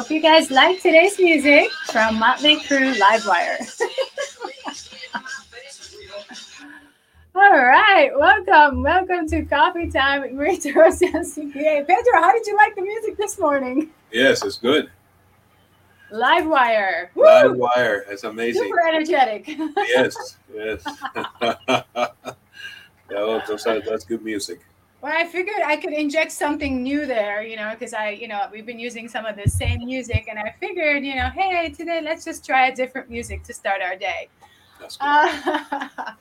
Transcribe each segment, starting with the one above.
Hope you guys like today's music from Mötley Crüe Livewire. All right, welcome, welcome to Coffee Time with Marita Rosian CPA. Pedro, how did you like the music this morning? Yes, it's good. Livewire. Woo! Live wire, it's amazing. Super energetic. Yes, yes. those are, that's good music. Well, I figured I could inject something new there, you know, because I, you know, we've been using some of the same music, and I figured, you know, hey, today let's just try a different music to start our day. Uh,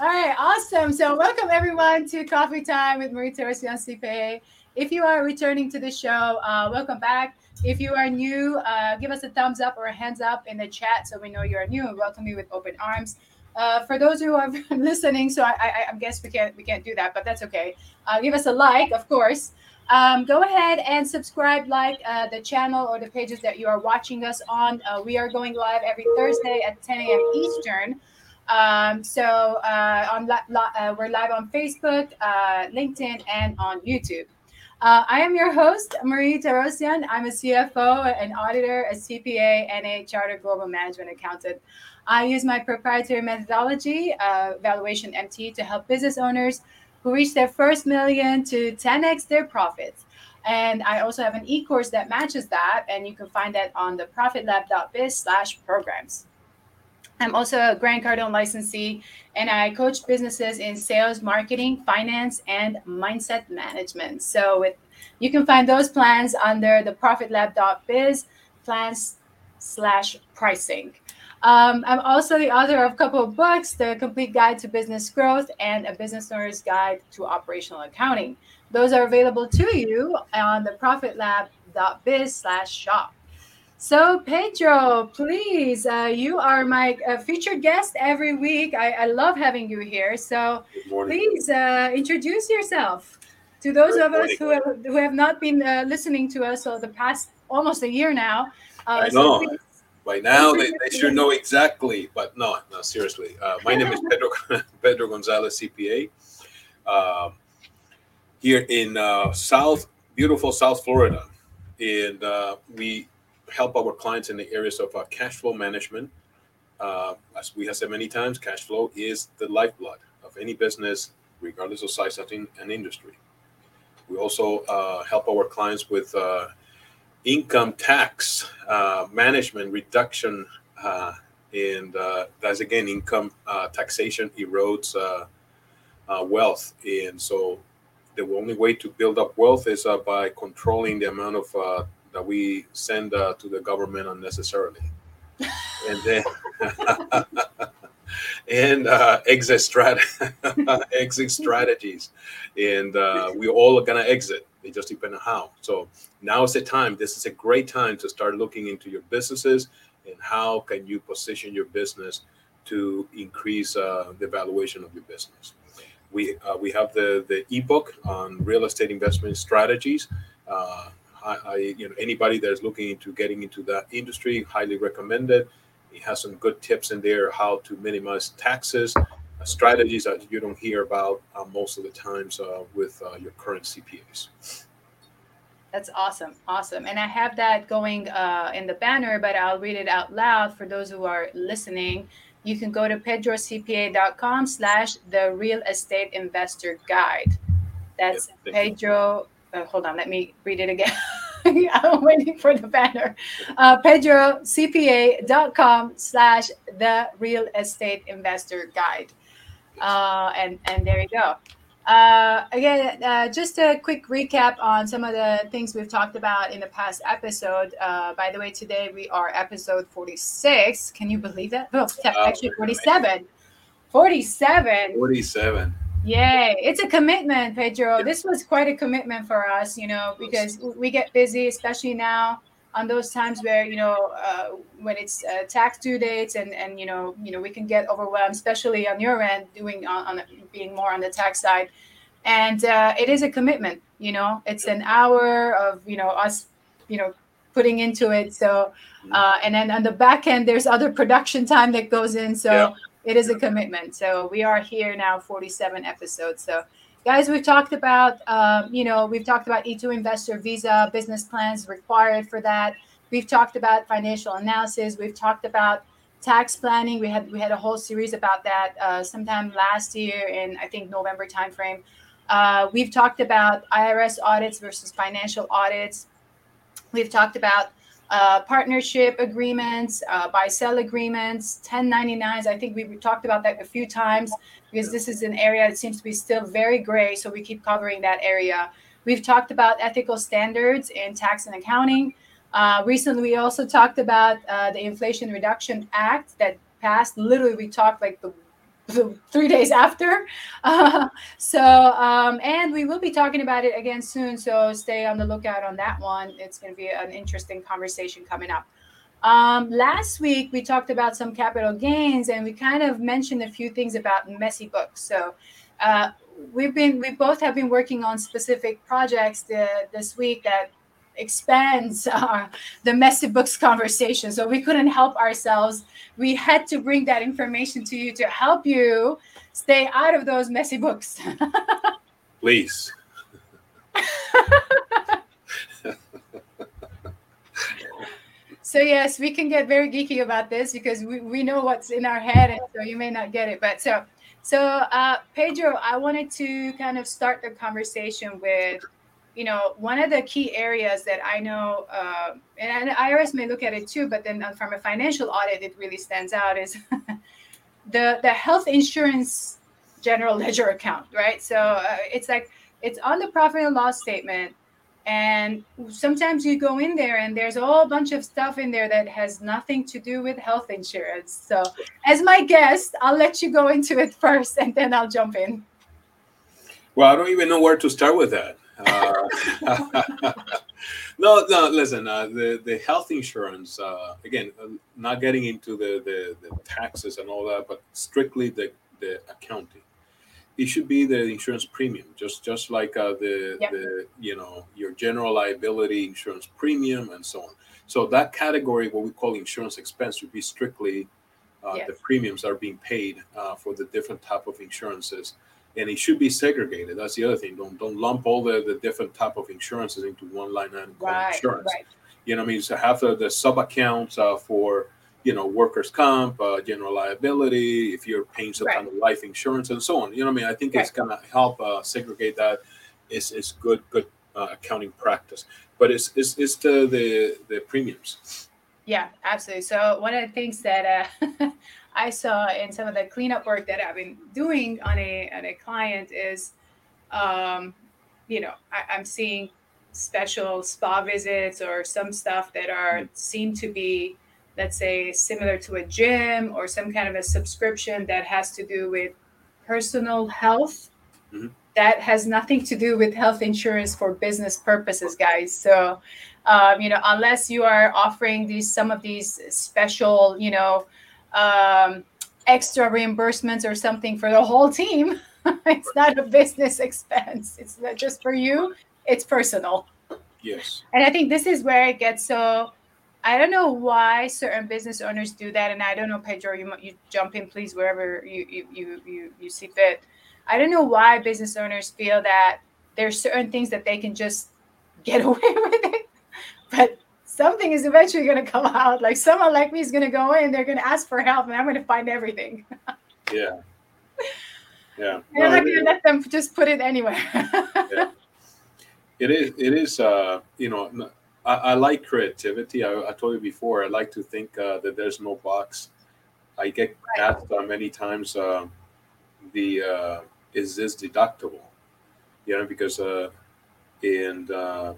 all right, awesome. So, welcome everyone to Coffee Time with Marie Torossian CPA. If you are returning to the show, uh, welcome back. If you are new, uh, give us a thumbs up or a hands up in the chat so we know you are new and welcome you with open arms. Uh, for those who are listening, so I, I, I guess we can't we can't do that, but that's okay. Uh, give us a like, of course. Um, go ahead and subscribe, like uh, the channel or the pages that you are watching us on. Uh, we are going live every Thursday at 10 a.m. Eastern. Um, so uh, on li- li- uh, we're live on Facebook, LinkedIn, and on YouTube. Uh, I am your host, Marie Torossian. I'm a CFO, an auditor, a CPA, and a chartered global management accountant. I use my proprietary methodology, uh, Valuation MT, to help business owners who reach their first million to 10x their profits. And I also have an e-course that matches that, and you can find that on the profitlab.biz slash programs. I'm also a Grant Cardone licensee, and I coach businesses in sales, marketing, finance, and mindset management. So with you can find those plans under the profitlab.biz plans slash pricing. Um, I'm also the author of a couple of books, The Complete Guide to Business Growth and A Business Owner's Guide to Operational Accounting. Those are available to you on the profitlab.biz slash shop. So, Pedro, please, uh, you are my uh, featured guest every week. I, I, love having you here. So, please uh, introduce yourself to those Good of morning. us who have, who have not been uh, listening to us for the past almost a year now. Uh, I know. So By now, they, they should know exactly, but no, no, seriously. Uh, my name is Pedro, Pedro Gonzalez, CPA. Um, here in South, beautiful South Florida. And we help our clients in the areas of uh, cash flow management. Uh, as we have said many times, cash flow is the lifeblood of any business, regardless of size of in, an industry. We also uh, help our clients with uh, income tax uh, management reduction, uh, and that's again income taxation erodes wealth, and so the only way to build up wealth is by controlling the amount of that we send uh, to the government unnecessarily. and then and uh, exit strat exit strategies, and uh, we all are gonna exit. They just depend on how. So now is the time. This is a great time to start looking into your businesses and how can you position your business to increase uh, the valuation of your business. We uh, we have the the ebook on real estate investment strategies. Uh, I, I, you know, anybody that's looking into getting into that industry, highly recommend it. Has some good tips in there how to minimize taxes, strategies that you don't hear about uh, most of the times uh, with uh, your current CPAs. That's awesome, awesome, and I have that going uh, in the banner, but I'll read it out loud for those who are listening. You can go to pedrocpa.com slash the real estate investor guide. That's Pedro uh, hold on, let me read it again. I'm waiting for the banner. Uh, PedroCPA.com slash the real estate investor guide. Uh, and, and there you go. Uh, again, uh, just a quick recap on some of the things we've talked about in the past episode. Uh, by the way, today we are episode 46. Can you believe that? Oh, actually, 47. 47. 47. Yay. It's a commitment, Pedro. This was quite a commitment for us, you know, because we get busy, especially now on those times where, you know, uh, when it's uh, tax due dates and, and, you know, you know, we can get overwhelmed, especially on your end, doing on, on being more on the tax side. And uh, it is a commitment, you know, it's an hour of, you know, us, you know, putting into it. So, uh, and then on the back end, there's other production time that goes in. So, yeah it is a commitment. So we are here now, 47 episodes. So guys, we've talked about, um, you know, we've talked about E2 investor visa, business plans required for that, We've talked about financial analysis. We've talked about tax planning. We had we had a whole series about that uh, sometime last year in I think November timeframe. Uh, we've talked about IRS audits versus financial audits. We've talked about uh, partnership agreements, uh, buy sell agreements, 1099s. I think we, talked about that a few times because this is an area that seems to be still very gray. So we keep covering that area. We've talked about ethical standards in tax and accounting. Uh, recently, we also talked about uh, the Inflation Reduction Act that passed. Literally, we talked like the three days after. Uh, so, um, and we will be talking about it again soon. So stay on the lookout on that one. It's going to be an interesting conversation coming up. Um, last week, we talked about some capital gains and we kind of mentioned a few things about messy books. So, uh, we've been, we both have been working on specific projects the, this week that expands uh, the messy books conversation. So we couldn't help ourselves. We had to bring that information to you to help you stay out of those messy books. Please. so yes, we can get very geeky about this because we, we know what's in our head, and so you may not get it. But so so uh, Pedro, I wanted to kind of start the conversation with you know, one of the key areas that I know, uh, and, and IRS may look at it too, but then uh, from a financial audit, it really stands out is the the health insurance general ledger account, right? So uh, it's like it's on the profit and loss statement, and sometimes you go in there and there's a whole bunch of stuff in there that has nothing to do with health insurance. So, as my guest, I'll let you go into it first, and then I'll jump in. Well, I don't even know where to start with that. Uh, no, no. Listen, uh, the the health insurance uh, again, uh, not getting into the, the, the taxes and all that, but strictly the the accounting. It should be the insurance premium, just just like uh, the yep. the you know your general liability insurance premium and so on. So that category, what we call insurance expense, would be strictly uh, yes. the premiums that are being paid for the different type of insurances and it should be segregated. That's the other thing. Don't don't lump all the, the different type of insurances into one line item called right, insurance. Right. You know, I mean, so have the, the sub accounts uh, for you know workers' comp, uh, general liability, if you're paying some right. kind of life insurance, and so on. You know, I mean, I think it's gonna help uh, segregate that. Is is good good uh, accounting practice, but it's it's, it's the, the the premiums. Yeah, absolutely. So one of the things that uh, I saw in some of the cleanup work that I've been doing on a on a client is, um, you know, I, I'm seeing special spa visits or some stuff that are mm-hmm. seem to be let's say similar to a gym or some kind of a subscription that has to do with personal health mm-hmm. that has nothing to do with health insurance for business purposes guys so um, you know unless you are offering these some of these special you know um, extra reimbursements or something for the whole team. it's not a business expense. It's not just for you. It's personal. Yes. And I think this is where it gets so. I don't know why certain business owners do that, and I don't know, Pedro. You you jump in, please, wherever you you you you, you see fit. I don't know why business owners feel that there's certain things that they can just get away with it, but something is eventually going to come out. Like someone like me is going to go in, they're going to ask for help, and I'm going to find everything. yeah. Yeah. I'm not going to let them just put it anywhere. yeah. It is. It is. Uh, you know, I, I like creativity. I, I, told you before. I like to think uh, that there's no box. I get right. asked uh, many times, uh, the uh, is this deductible? You know, because uh, and uh,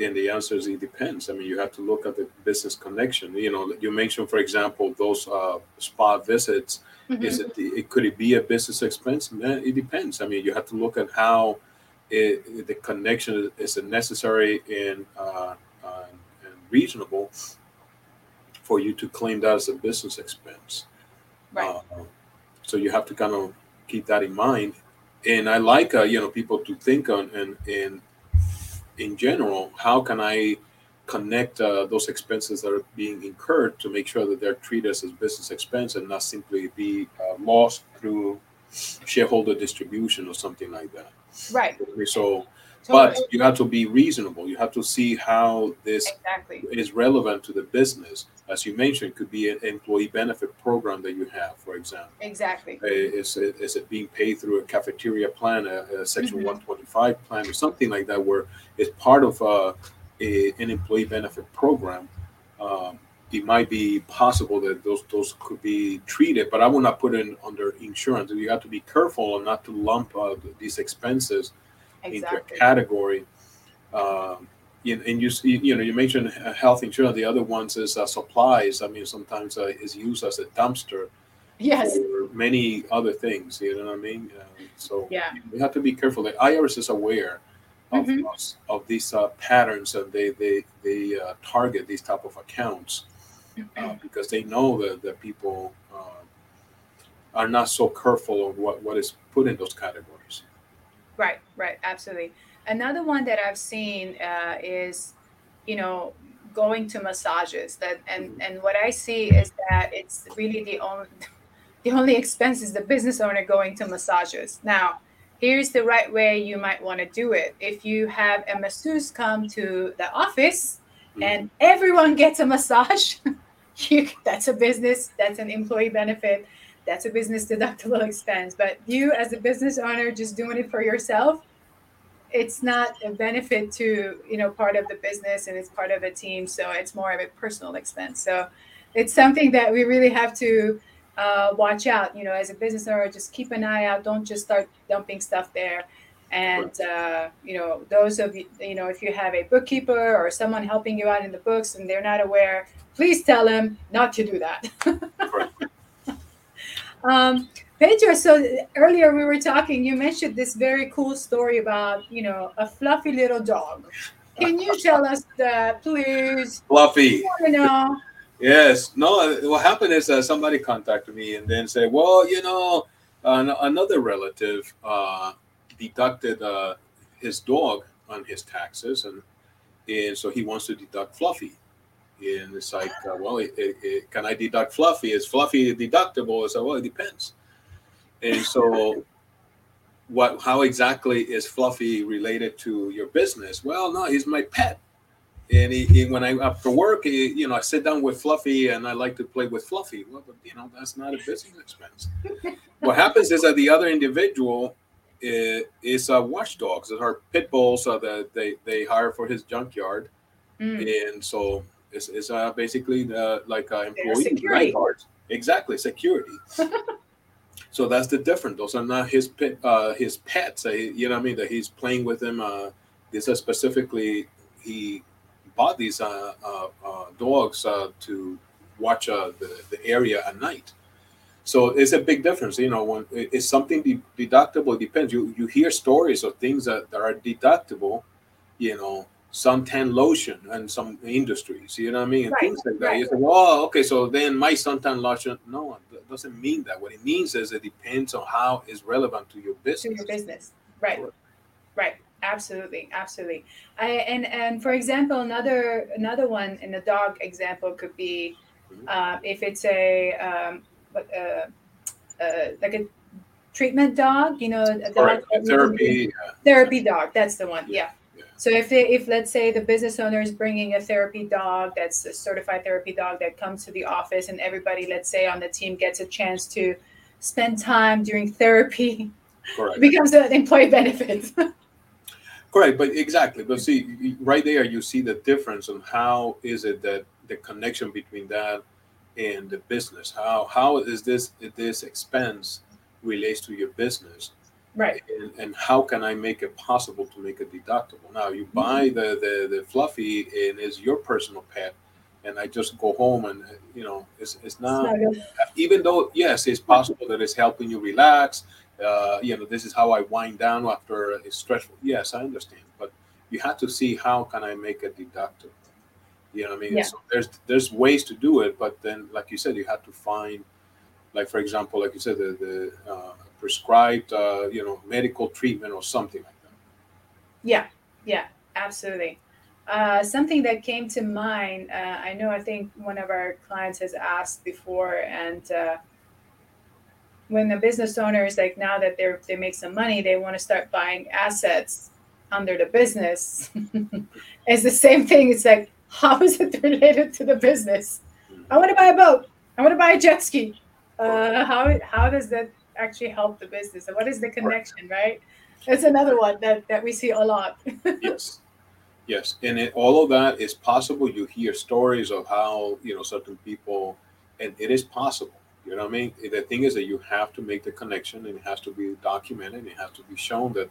and the answer is it depends. I mean, you have to look at the business connection. You know, you mentioned, for example, those uh, spa visits. Mm-hmm. Is it, it could it be a business expense? It depends. I mean, you have to look at how it, the connection is necessary and, uh, uh, and reasonable for you to claim that as a business expense. Right. Uh, so you have to kind of keep that in mind. And I like, uh, you know, people to think on and and in general, how can I connect uh, those expenses that are being incurred to make sure that they're treated as business expense and not simply be uh, lost through shareholder distribution or something like that. Right. So, but you have to be reasonable. You have to see how this exactly. is relevant to the business. As you mentioned, it could be an employee benefit program that you have, for example. Exactly. Uh, Is it being paid through a cafeteria plan, a, a Section Mhm. 125 plan, or something like that, where it's part of uh, a, an employee benefit program? Um, it might be possible that those those could be treated, but I would not put it under insurance. You have to be careful and not to lump uh, these expenses into a category. Um, you- and you you know, you mentioned uh, health insurance. The other ones is uh, supplies. I mean, sometimes uh, is used as a dumpster Yes. for many other things. You know what I mean? Uh, so Yeah. we have to be careful. The IRS is aware of Mhm. us- of these uh, patterns, and they they they uh, target these type of accounts because they know that that people uh, are not so careful of what what is put in those categories. Right, right, absolutely. Another one that I've seen uh, is, you know, going to massages. That and and what I see is that it's really the only the only expense is the business owner going to massages. Now, here's the right way you might want to do it. If you have a masseuse come to the office and everyone gets a massage, you, that's a business, that's an employee benefit, that's a business deductible expense. But you, as a business owner, just doing it for yourself, it's not a benefit to you know part of the business and it's part of a team. So it's more of a personal expense. So it's something that we really have to uh, watch out. You know, as a business owner, just keep an eye out. Don't just start dumping stuff there. And uh, you know, those of you, you know, if you have a bookkeeper or someone helping you out in the books and they're not aware, please tell them not to do that. Um, Pedro, so earlier we were talking. You mentioned this very cool story about you know a fluffy little dog. Can you tell us that, please? Fluffy. You know, Yes. No. What happened is uh, somebody contacted me and then said, "Well, you know, an- another relative uh, deducted uh, his dog on his taxes, and and so he wants to deduct Fluffy." And it's like, uh, well, it, it, it- can I deduct Fluffy? Is Fluffy deductible? I said, well, it depends. And so, what? How exactly is Fluffy related to your business? Well, no, he's my pet and he, he, when I after work, he, you know, I sit down with Fluffy and I like to play with Fluffy. Well, but you know, that's not a business expense. what happens is that the other individual is, is uh, watchdogs, are pit bulls uh, that they they hire for his junkyard, Mm, and so it's, it's uh, basically the, like uh, employee security. lifeguards. Exactly, security. so that's the difference. Those are not his uh, his pets. Uh, you know what I mean? That he's playing with them. Uh, these are specifically he bought these uh, uh, uh, dogs uh, to watch uh, the the area at night. So it's a big difference, you know. When it's something de- deductible, it depends. You you hear stories of things that, that are deductible, you know, suntan lotion and some industries, you know what I mean, and Right, things like that. You say, well, okay, so then my suntan lotion. No, it doesn't mean that. What it means is it depends on how it's relevant to your to business. your business, right? Correct. Right. Absolutely, absolutely. I, and and for example, another another one in the dog example could be Mhm. uh, if it's a um, what, uh, uh, like a treatment dog, you know, a dog Correct. that you Therapy. therapy dog. That's the one. Yeah. So if they, if let's say the business owner is bringing a therapy dog that's a certified therapy dog that comes to the office and everybody let's say on the team gets a chance to spend time during therapy Correct. it becomes an employee benefit. Correct, but exactly. But see, right there, you see the difference on how is it that the connection between that and the business. How how is this this expense relates to your business, right. and, and how can I make it possible to make it deductible? Now you buy the the the fluffy and it's your personal pet, and I just go home and uh, you know it's it's not Snuggle. even though yes it's possible that it's helping you relax uh, you know this is how i wind down after a stressful yes i understand but you have to see how can i make it deductible you know what i mean Yeah. so there's there's ways to do it but then like you said you have to find like for example like you said the, the uh, prescribed uh, you know medical treatment or something like that Yeah, yeah, absolutely. Uh, something that came to mind, uh, I know I think one of our clients has asked before, and uh, when the business owner is like, now that they're they make some money, they want to start buying assets. under the business it's the same thing it's like how is it related to the business i want to buy a boat i want to buy a jet ski uh, how, how does that actually help the business? And what is the connection right? That's another one that, that we see a lot. Yes. Yes and it, all of that is possible. You hear stories of how you know certain people and it is possible you know what i mean? The thing is that you have to make the connection and it has to be documented it has to be shown that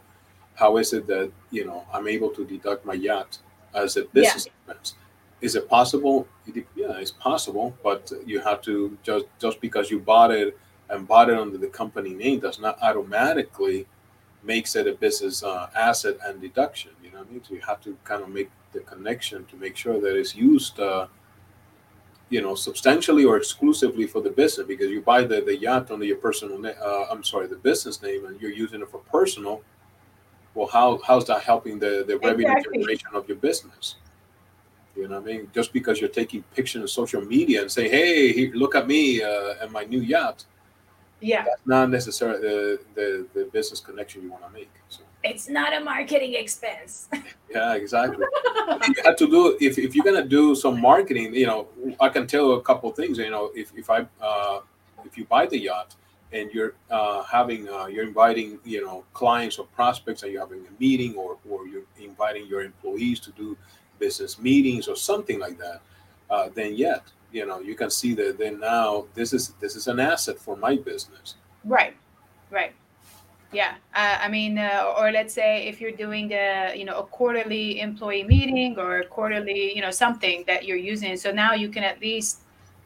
how is it that you know i'm able to deduct my yacht as a business yeah. expense is it possible? Yeah it's possible but you have to just just because you bought it and bought it under the company name does not automatically makes it a business uh, asset and deduction you know what i mean? So you have to kind of make the connection to make sure that it's used uh, you know substantially or exclusively for the business because you buy the, the yacht under your personal name uh, i'm sorry the business name and you're using it for personal well how how's that helping the the revenue generation of your business you know what I mean? Just because you're taking pictures on social media and say, "Hey, here, look at me uh, and my new yacht," yeah, that's not necessarily the, the, the business connection you want to make. So. It's not a marketing expense. yeah, exactly. you have to do if, if you're gonna do some marketing. You know, I can tell a couple things. You know, if if I uh, if you buy the yacht and you're uh, having uh, you're inviting you know clients or prospects and you're having a meeting or or you're inviting your employees to do business meetings or something like that, uh, then yet you know you can see that then now this is this is an asset for my business. Right, right. Yeah, uh, I mean, uh, or let's say if you're doing a you know a quarterly employee meeting or a quarterly you know something that you're using, so now you can at least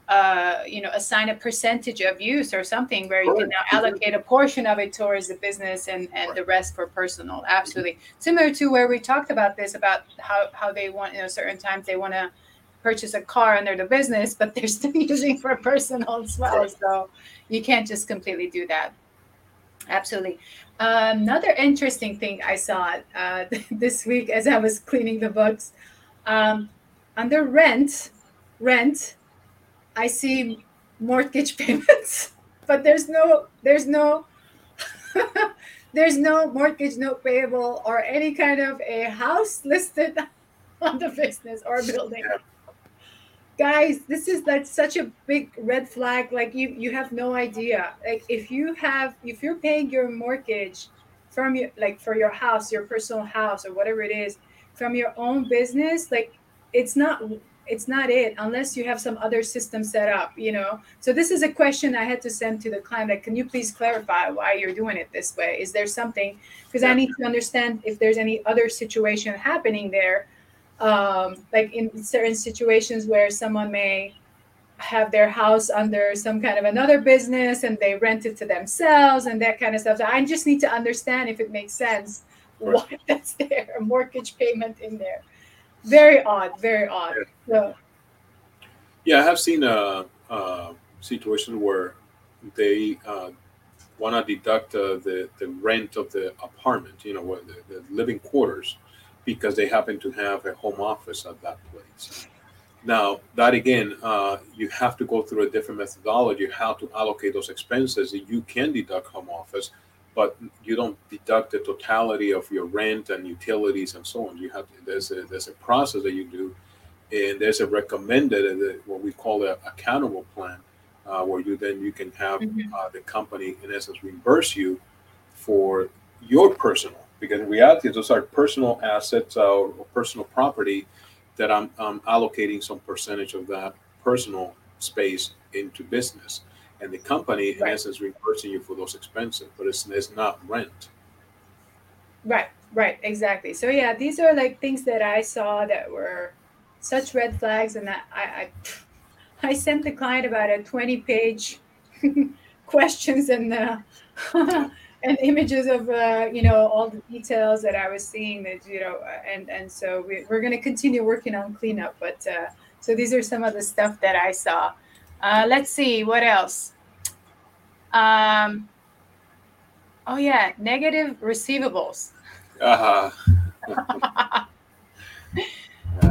uh, you know, assign a percentage of use or something where you can now allocate a portion of it towards the business and, and the rest for personal. Absolutely. Similar to where we talked about this, about how, how they want, you know, certain times they want to purchase a car under the business, but they're still using for personal as well. So you can't just completely do that. Absolutely. Uh, another interesting thing I saw uh, this week as I was cleaning the books um, under rent, rent, I see mortgage payments, but there's no there's no there's no mortgage note payable or any kind of a house listed on the business or building. Guys, this is like such a big red flag. Like you you have no idea. Like if you have if you're paying your mortgage from your like for your house, your personal house or whatever it is, from your own business, like it's not it's not it unless you have some other system set up you know? So this is a question i had to send to the client like can you please clarify why you're doing it this way? Is there something because i need to understand if there's any other situation happening there um, like in certain situations where someone may have their house under some kind of another business and they rent it to themselves and that kind of stuff. So i just need to understand if it makes sense right. why that's there a mortgage payment in there very odd, very odd. So, yeah, I have seen a, a situation where they uh, want to deduct uh, the the rent of the apartment, you know, the, the living quarters, because they happen to have a home office at that place. Now, that again, uh, you have to go through a different methodology how to allocate those expenses. That you can deduct home office, but you don't deduct the totality of your rent and utilities and so on. You have there's a there's a process that you do, and there's a recommended uh, what we call a accountable plan, uh, where you then you can have mm-hmm. uh, the company in essence reimburse you for your personal because in reality those are personal assets uh, or personal property that I'm, I'm allocating some percentage of that personal space into business and the company in essence reimbursing you for those expenses, but it's it's not rent. Right, right, exactly. So yeah, these are like things that I saw that were such red flags, and that I I, I sent the client about a twenty page questions and uh, and images of uh, you know all the details that I was seeing that you know and and so we, we're going to continue working on cleanup, but uh, so these are some of the stuff that I saw. Uh, let's see what else. Um, oh yeah, negative receivables. Uh-huh.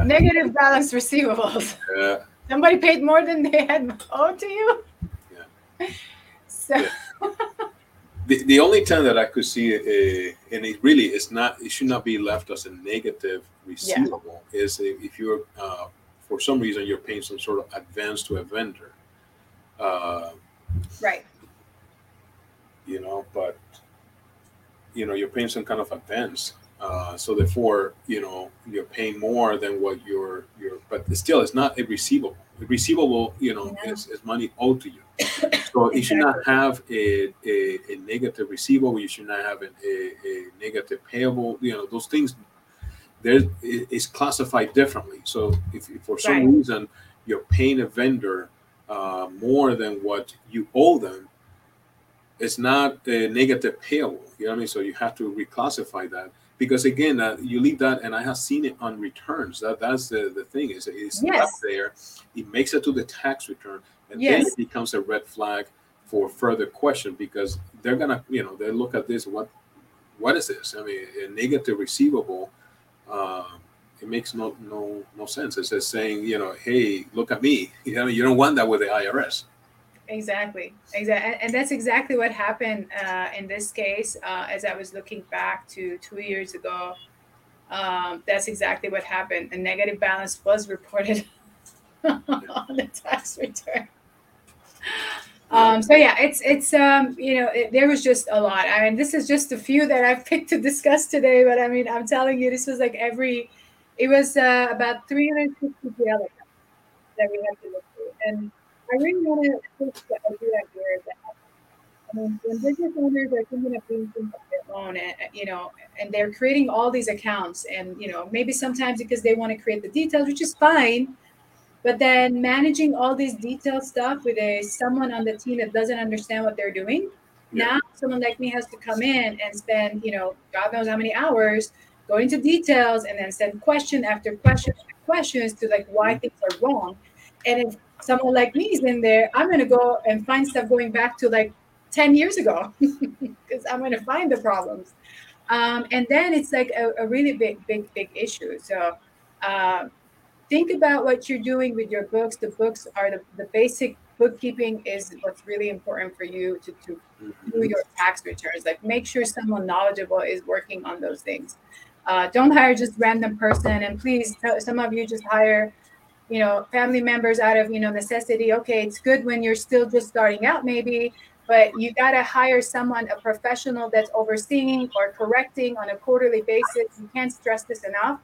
negative balance receivables. Yeah. Somebody paid more than they had owed to you. Yeah. So. Yeah. the, the only time that I could see, uh, and it really is not, it should not be left as a negative receivable, yeah. is if you're, uh, for some reason, you're paying some sort of advance to a vendor. Uh, right. You know, but, you know, you're paying some kind of advance. Uh, so therefore, you know, you're paying more than what you're, you're, but still, it's not a receivable. A receivable, you know, yeah. is, is money owed to you. So you should not have a, a, a negative receivable. You should not have a, a, a negative payable. You know, those things there is classified differently. So if, if for some right. reason you're paying a vendor uh, more than what you owe them, it's not a negative payable. You know what I mean? So you have to reclassify that because again, uh, you leave that, and I have seen it on returns. That that's the the thing is it's yes. up there. It makes it to the tax return, and yes. then it becomes a red flag for further question because they're gonna, you know, they look at this. What what is this? I mean, a negative receivable. Uh, it makes no no no sense. It's just saying, you know, hey, look at me. You know, you don't want that with the IRS. Exactly, exactly, and that's exactly what happened uh, in this case. Uh, as I was looking back to two years ago, um, that's exactly what happened. A negative balance was reported on the tax return. Um, so yeah, it's it's um, you know it, there was just a lot. I mean, this is just a few that I've picked to discuss today. But I mean, I'm telling you, this was like every. It was uh, about 350 other that we had to look through, and I really want to push the idea here that I mean, when business owners are thinking of doing things on their own, and you know, and they're creating all these accounts, and you know, maybe sometimes because they want to create the details, which is fine but then managing all these detailed stuff with a someone on the team that doesn't understand what they're doing. Yeah. Now someone like me has to come in and spend, you know, God knows how many hours going into details and then send question after question after questions to like why things are wrong. And if someone like me is in there, I'm gonna go and find stuff going back to like 10 years ago because I'm gonna find the problems. Um, and then it's like a, a, really big, big, big issue. So uh, think about what you're doing with your books. The books are the, the basic bookkeeping is what's really important for you to, to do your tax returns. Like make sure someone knowledgeable is working on those things. Uh, don't hire just random person. And please, some of you just hire, you know, family members out of, you know, necessity. Okay, it's good when you're still just starting out, maybe, but you got to hire someone, a professional that's overseeing or correcting on a quarterly basis. You can't stress this enough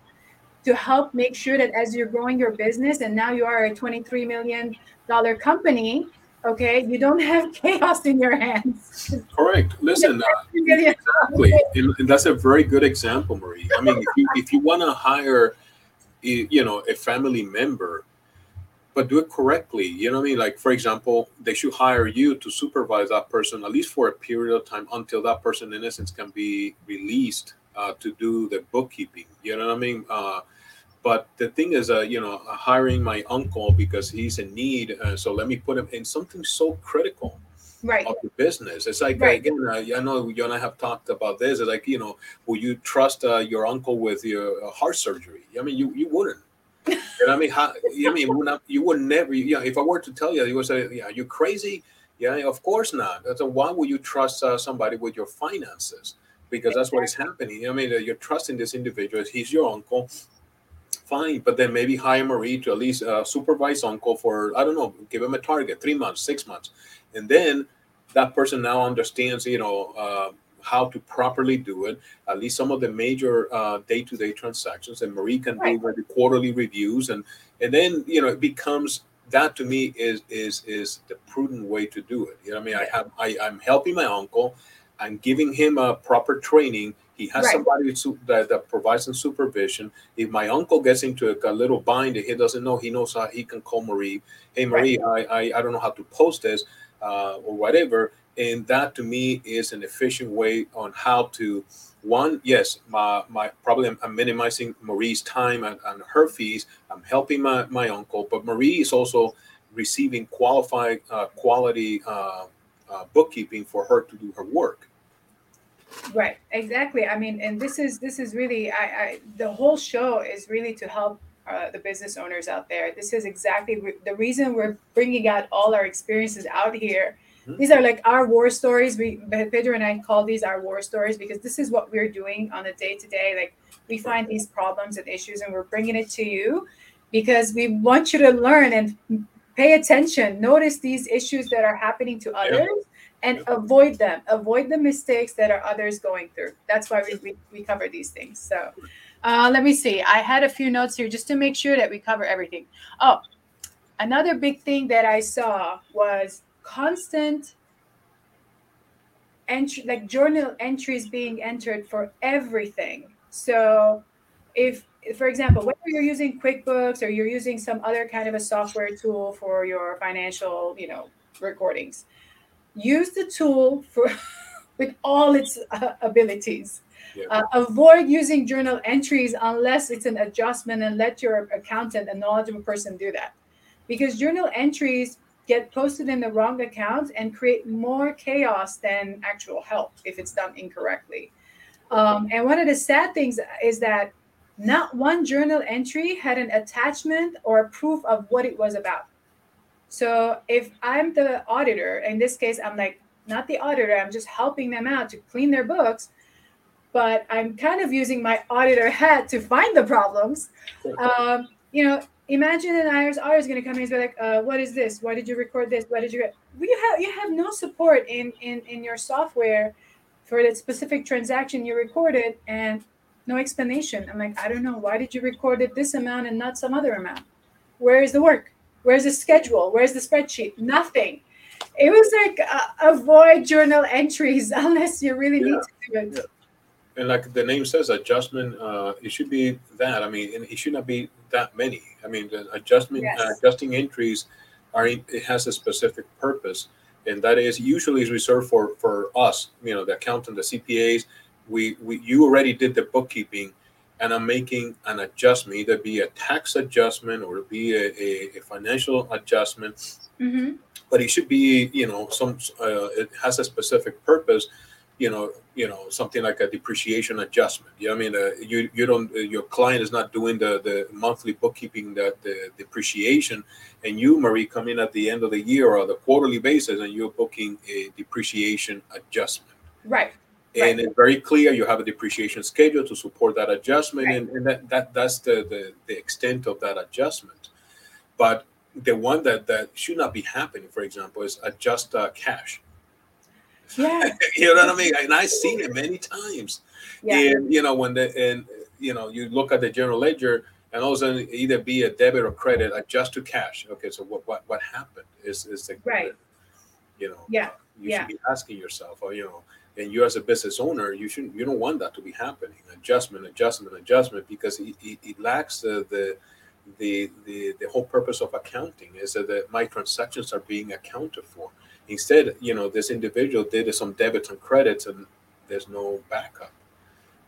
to help make sure that as you're growing your business and now you are a 23 million dollar company okay? You don't have chaos in your hands. Correct. Listen uh, exactly. And that's a very good example marie. I mean if you, if you want to hire you know a family member but do it correctly you know what i mean? Like for example they should hire you to supervise that person at least for a period of time until that person in essence can be released uh, to do the bookkeeping you know what i mean? Uh, but the thing is, uh, you know, hiring my uncle because he's in need, uh, so let me put him in something so critical right. of the business. It's like right. again, uh, I know you and I have talked about this. It's like you know, will you trust uh, your uncle with your uh, heart surgery? I mean, you you wouldn't. and I mean, how, I mean, would not, you would never. Yeah, if I were to tell you, you would say, "Yeah, you crazy." Yeah, of course not. So why would you trust uh, somebody with your finances? Because that's what is happening. I mean, you're trusting this individual. He's your uncle fine. But then maybe hire Marie to at least uh, supervise Uncle for, I don't know, give him a target, three months, six months. And then that person now understands, you know, uh, how to properly do it, at least some of the major uh, day-to-day transactions. And Marie can right. do the quarterly reviews. And, and then, you know, it becomes that to me is is is the prudent way to do it. You know, I mean, I have I, I'm helping my uncle, I'm giving him a proper training he has right. somebody that, that provides some supervision. If my uncle gets into a, a, little bind that he doesn't know, he knows how he can call Marie. Hey, Marie, right. I, I, I don't know how to post this uh, or whatever. And that to me is an efficient way on how to one yes my my probably I'm, I'm minimizing marie's time and, and, her fees i'm helping my, my uncle but marie is also receiving qualified uh, quality uh, uh, bookkeeping for her to do her work Right, exactly. I mean, and this is this is really, I, I the whole show is really to help uh, the business owners out there. This is exactly re- the reason we're bringing out all our experiences out here Mm-hmm. These are like our war stories. We Pedro and I call these our war stories because this is what we're doing on a day to day. Like we find these problems and issues, and we're bringing it to you because we want you to learn and pay attention. Notice these issues that are happening to others. Yeah and avoid them. Avoid the mistakes that are others going through. That's why we, we, we cover these things. So uh, let me see. I had a few notes here just to make sure that we cover everything. Oh another big thing that i saw was constant entry like journal entries being entered for everything. So if for example whether you're using quickbooks or you're using some other kind of a software tool for your financial you know recordings use the tool for with all its uh, abilities. Yeah. Uh, avoid using journal entries unless it's an adjustment and let your accountant, a knowledgeable person, do that. Because journal entries get posted in the wrong account and create more chaos than actual help if it's done incorrectly. Um, and one of the sad things is that not one journal entry had an attachment or proof of what it was about. So if I'm the auditor, in this case, I'm like not the auditor, I'm just helping them out to clean their books, but I'm kind of using my auditor hat to find the problems. Um, you know, imagine an IRS auditor is going to come in and be like, uh, "What is this? Why did you record this? Why did you?" We have you have no support in in in your software for that specific transaction you recorded, and no explanation. I'm like, I don't know. Why did you record it this amount and not some other amount? Where is the work? Where's the schedule? Where's the spreadsheet? Nothing. It was like uh, avoid journal entries unless you really yeah. need to do it. Yeah. And like the name says, adjustment. Uh, it should be that. I mean, it should not be that many. I mean, the adjustment, yes. uh, adjusting entries are it has a specific purpose, and that is usually is reserved for for us. You know, the accountant, the CPAs. We, we you already did the bookkeeping and I'm making an adjustment, either be a tax adjustment or be a, a, a financial adjustment. Mm-hmm. But it should be, you know, some uh, it has a specific purpose. You know, you know, something like a depreciation adjustment. You know, I mean, uh, you you don't uh, your client is not doing the the monthly bookkeeping that the depreciation, and you, Marie, come in at the end of the year or the quarterly basis, and you're booking a depreciation adjustment. Right and it's very clear you have a depreciation schedule to support that adjustment right. and, and that, that that's the, the the extent of that adjustment. But the one that that should not be happening for example is adjust uh, cash. Yeah. You know what i mean? And i've seen it many times. Yeah. and you know when the and you know you look at the general ledger and all of a sudden either be a debit or credit adjust to cash. Okay so what what, what happened is is the right. you know yeah. you yeah. should be asking yourself or oh, you know and you as a business owner you shouldn't you don't want that to be happening adjustment adjustment adjustment because it, it, it lacks the, the the the the whole purpose of accounting is that the, my transactions are being accounted for instead you know this individual did some debits and credits and there's no backup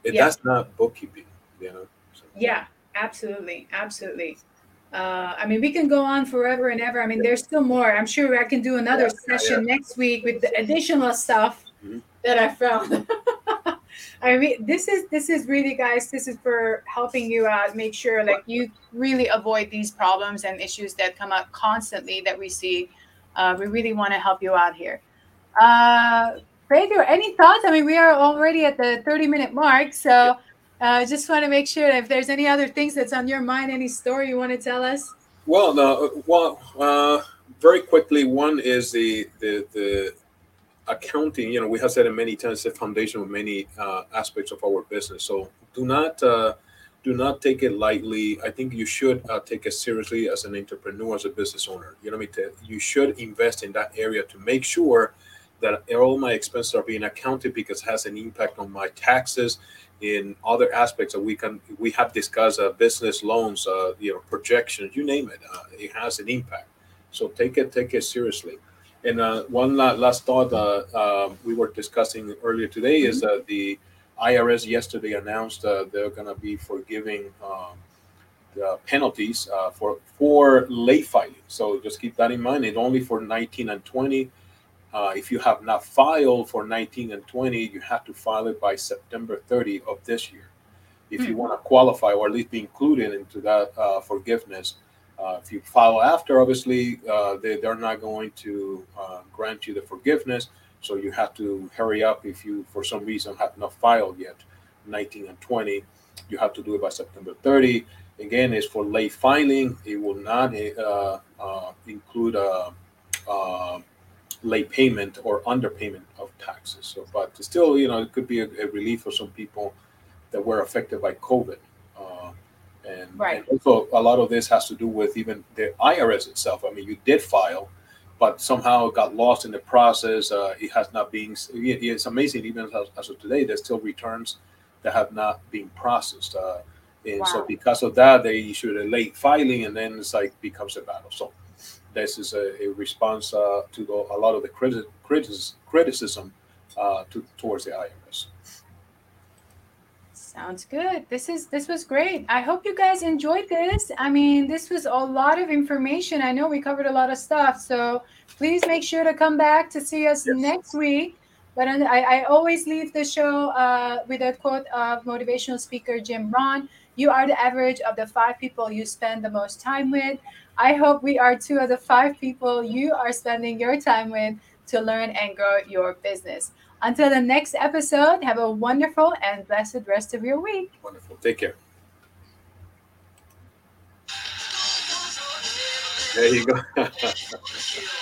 it, yeah. that's not bookkeeping you know so. yeah absolutely absolutely uh, I mean, we can go on forever and ever. I mean, there's still more. I'm sure I can do another yeah, session yeah. next week with the additional stuff. Mm-hmm that I found. I mean, this is this is really, guys. This is for helping you out. Make sure like you really avoid these problems and issues that come up constantly that we see. Uh, we really want to help you out here. Uh, Pedro, any thoughts? I mean, we are already at the 30 minute mark, so uh, just want to make sure if there's any other things that's on your mind, any story you want to tell us. Well, no, well, uh, very quickly. One is the the the accounting, you know, we have said it many times, the foundation of many uh, aspects of our business. So do not uh, do not take it lightly. I think you should uh, take it seriously as an entrepreneur, as a business owner. You know, what I mean, you should invest in that area to make sure that all my expenses are being accounted because it has an impact on my taxes in other aspects that we can we have discussed uh, business loans uh, you know projections you name it uh, it has an impact so take it take it seriously and uh, one last thought uh, uh, we were discussing earlier today mm-hmm. is that the IRS yesterday announced uh, they're going to be forgiving um, the penalties uh, for for late filing. So just keep that in mind. It's only for 19 and 20. Uh, if you have not filed for 19 and 20, you have to file it by September 30 of this year. If you want to qualify or at least be included into that forgiveness, Uh, if you file after, obviously, uh, they, they're not going to uh, grant you the forgiveness. So you have to hurry up if you, for some reason, have not filed yet, 19 and 20. You have to do it by September 30. Again, it's for late filing. It will not uh, uh, include a, late payment or underpayment of taxes. So, but still, you know, it could be a, a relief for some people that were affected by COVID. And, right. and also, a lot of this has to do with even the IRS itself. I mean, you did file, but somehow got lost in the process. Uh, it has not been. It's amazing, even as, as, of today, there's still returns that have not been processed. Uh, and wow. so, because of that, they issued a late filing, and then it's like becomes a battle. So, this is a, a response uh, to the, a lot of the criti- criticism, criticism uh, to, towards the IRS. Sounds good. This is this was great. I hope you guys enjoyed this. I mean, this was a lot of information. I know we covered a lot of stuff. So please make sure to come back to see us yes. next week. But I, I always leave the show uh, with a quote of motivational speaker Jim Rohn. You are the average of the five people you spend the most time with. I hope we are two of the five people you are spending your time with to learn and grow your business. Until the next episode, have a wonderful and blessed rest of your week. Wonderful. Take care. There you go.